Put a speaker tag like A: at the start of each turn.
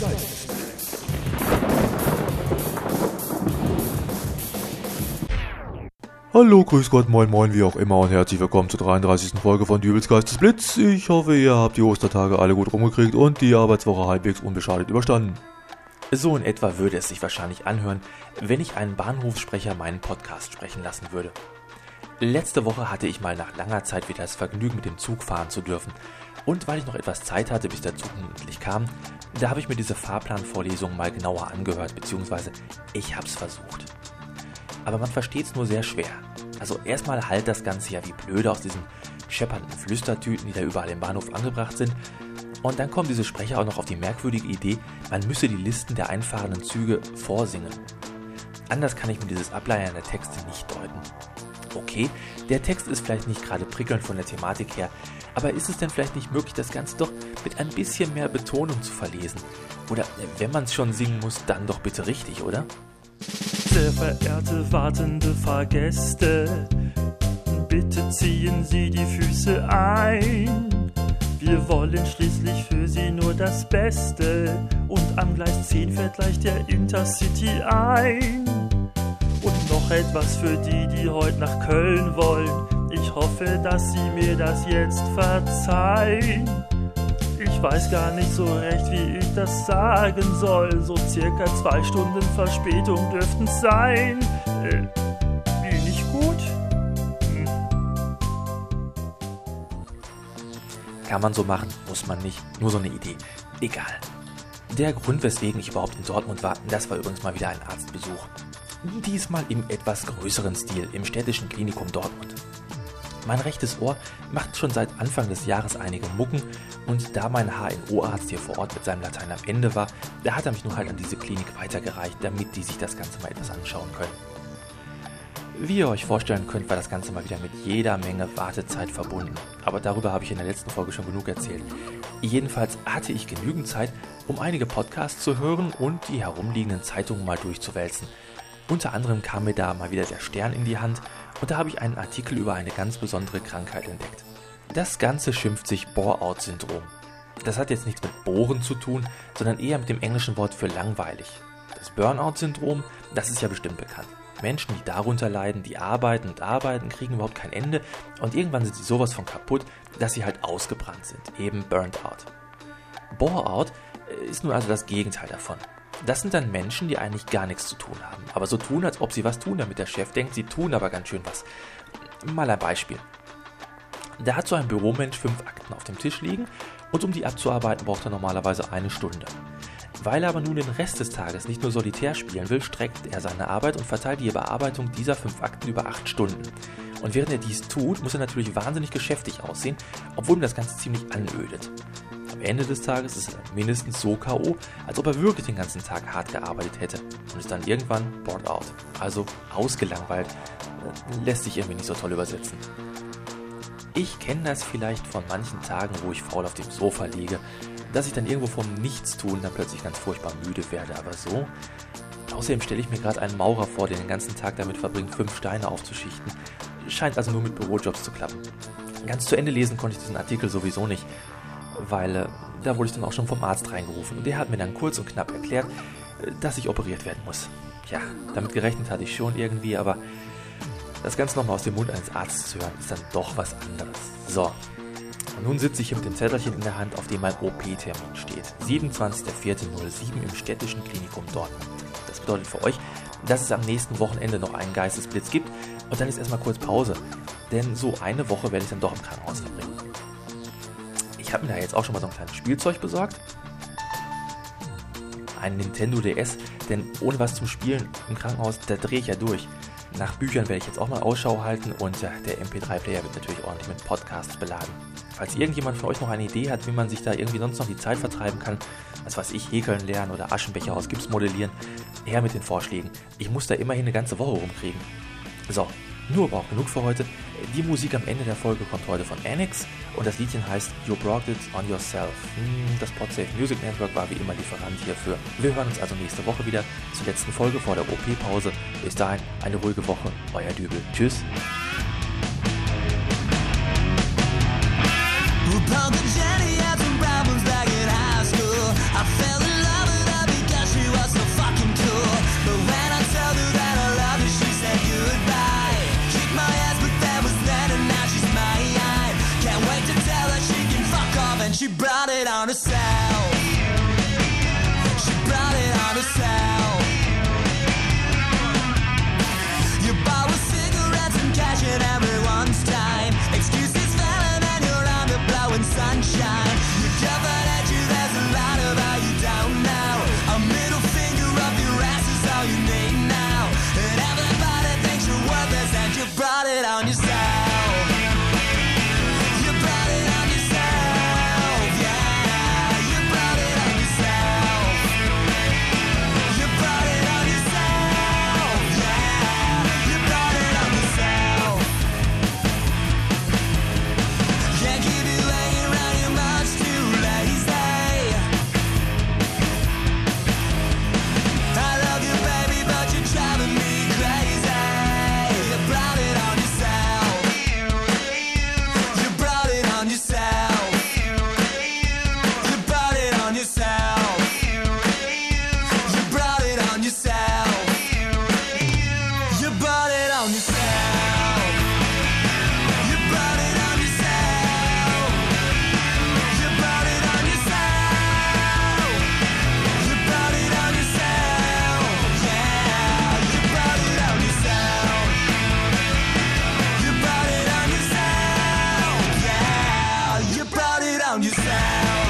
A: Geistes.
B: Hallo, grüß Gott, moin moin, wie auch immer und herzlich willkommen zur 33. Folge von Dübels Geistesblitz. Ich hoffe, ihr habt die Ostertage alle gut rumgekriegt und die Arbeitswoche halbwegs unbeschadet überstanden. So in etwa würde es sich wahrscheinlich anhören, wenn ich einen Bahnhofssprecher meinen Podcast sprechen lassen würde. Letzte Woche hatte ich mal nach langer Zeit wieder das Vergnügen, mit dem Zug fahren zu dürfen. Und weil ich noch etwas Zeit hatte, bis der Zug endlich kam, da habe ich mir diese Fahrplanvorlesung mal genauer angehört, beziehungsweise ich habe es versucht. Aber man versteht es nur sehr schwer. Also erstmal halt das Ganze ja wie blöde aus diesen scheppernden Flüstertüten, die da überall im Bahnhof angebracht sind. Und dann kommen diese Sprecher auch noch auf die merkwürdige Idee, man müsse die Listen der einfahrenden Züge vorsingen. Anders kann ich mir dieses Ableiern der Texte nicht deuten. Okay, der Text ist vielleicht nicht gerade prickelnd von der Thematik her, aber ist es denn vielleicht nicht möglich, das Ganze doch mit ein bisschen mehr Betonung zu verlesen? Oder wenn man es schon singen muss, dann doch bitte richtig, oder?
C: Sehr verehrte wartende Fahrgäste, bitte ziehen Sie die Füße ein. Wir wollen schließlich für Sie nur das Beste und am Gleis 10 fährt gleich der Intercity ein. Und noch etwas für die, die heute nach Köln wollen. Ich hoffe, dass Sie mir das jetzt verzeihen. Ich weiß gar nicht so recht, wie ich das sagen soll. So circa zwei Stunden Verspätung dürften sein. Äh, bin ich gut? Hm.
B: Kann man so machen, muss man nicht. Nur so eine Idee. Egal. Der Grund, weswegen ich überhaupt in Dortmund war, das war übrigens mal wieder ein Arztbesuch. Diesmal im etwas größeren Stil im städtischen Klinikum Dortmund. Mein rechtes Ohr macht schon seit Anfang des Jahres einige Mucken und da mein HNO-Arzt hier vor Ort mit seinem Latein am Ende war, da hat er mich nun halt an diese Klinik weitergereicht, damit die sich das Ganze mal etwas anschauen können. Wie ihr euch vorstellen könnt, war das Ganze mal wieder mit jeder Menge Wartezeit verbunden. Aber darüber habe ich in der letzten Folge schon genug erzählt. Jedenfalls hatte ich genügend Zeit, um einige Podcasts zu hören und die herumliegenden Zeitungen mal durchzuwälzen. Unter anderem kam mir da mal wieder der Stern in die Hand und da habe ich einen Artikel über eine ganz besondere Krankheit entdeckt. Das Ganze schimpft sich Bore-out-Syndrom. Das hat jetzt nichts mit Bohren zu tun, sondern eher mit dem englischen Wort für langweilig. Das Burnout-Syndrom, das ist ja bestimmt bekannt. Menschen, die darunter leiden, die arbeiten und arbeiten, kriegen überhaupt kein Ende und irgendwann sind sie sowas von kaputt, dass sie halt ausgebrannt sind, eben burnt out. Bore-out ist nun also das Gegenteil davon. Das sind dann Menschen, die eigentlich gar nichts zu tun haben, aber so tun, als ob sie was tun, damit der Chef denkt, sie tun aber ganz schön was. Mal ein Beispiel. Da hat so ein Büromensch fünf Akten auf dem Tisch liegen und um die abzuarbeiten braucht er normalerweise eine Stunde. Weil er aber nun den Rest des Tages nicht nur solitär spielen will, streckt er seine Arbeit und verteilt die Bearbeitung dieser fünf Akten über acht Stunden. Und während er dies tut, muss er natürlich wahnsinnig geschäftig aussehen, obwohl ihm das Ganze ziemlich anödet. Am Ende des Tages ist er mindestens so K.O., als ob er wirklich den ganzen Tag hart gearbeitet hätte und ist dann irgendwann bored out, also ausgelangweilt. Lässt sich irgendwie nicht so toll übersetzen. Ich kenne das vielleicht von manchen Tagen, wo ich faul auf dem Sofa liege, dass ich dann irgendwo vom Nichtstun dann plötzlich ganz furchtbar müde werde, aber so. Außerdem stelle ich mir gerade einen Maurer vor, der den ganzen Tag damit verbringt, fünf Steine aufzuschichten. Scheint also nur mit Bürojobs zu klappen. Ganz zu Ende lesen konnte ich diesen Artikel sowieso nicht, weil äh, da wurde ich dann auch schon vom Arzt reingerufen und der hat mir dann kurz und knapp erklärt, äh, dass ich operiert werden muss. Ja, damit gerechnet hatte ich schon irgendwie, aber das Ganze nochmal aus dem Mund eines Arztes zu hören, ist dann doch was anderes. So, und nun sitze ich hier mit dem Zettelchen in der Hand, auf dem mein OP-Termin steht. 27.04.07 im städtischen Klinikum Dortmund. Das bedeutet für euch, dass es am nächsten Wochenende noch einen Geistesblitz gibt und dann ist erstmal kurz Pause. Denn so eine Woche werde ich dann doch im Krankenhaus verbringen. Habe mir da jetzt auch schon mal so ein kleines Spielzeug besorgt. Ein Nintendo DS, denn ohne was zum Spielen im Krankenhaus, da drehe ich ja durch. Nach Büchern werde ich jetzt auch mal Ausschau halten und ja, der MP3-Player wird natürlich ordentlich mit Podcasts beladen. Falls irgendjemand von euch noch eine Idee hat, wie man sich da irgendwie sonst noch die Zeit vertreiben kann, was weiß ich, häkeln lernen oder Aschenbecher aus Gips modellieren, her mit den Vorschlägen. Ich muss da immerhin eine ganze Woche rumkriegen. So, nur aber auch genug für heute. Die Musik am Ende der Folge kommt heute von Annex und das Liedchen heißt You Brought It On Yourself. Hm, das Podsafe Music Network war wie immer Lieferant hierfür. Wir hören uns also nächste Woche wieder zur letzten Folge vor der OP-Pause. Bis dahin eine ruhige Woche. Euer Dübel. Tschüss.
A: She brought it on herself. sound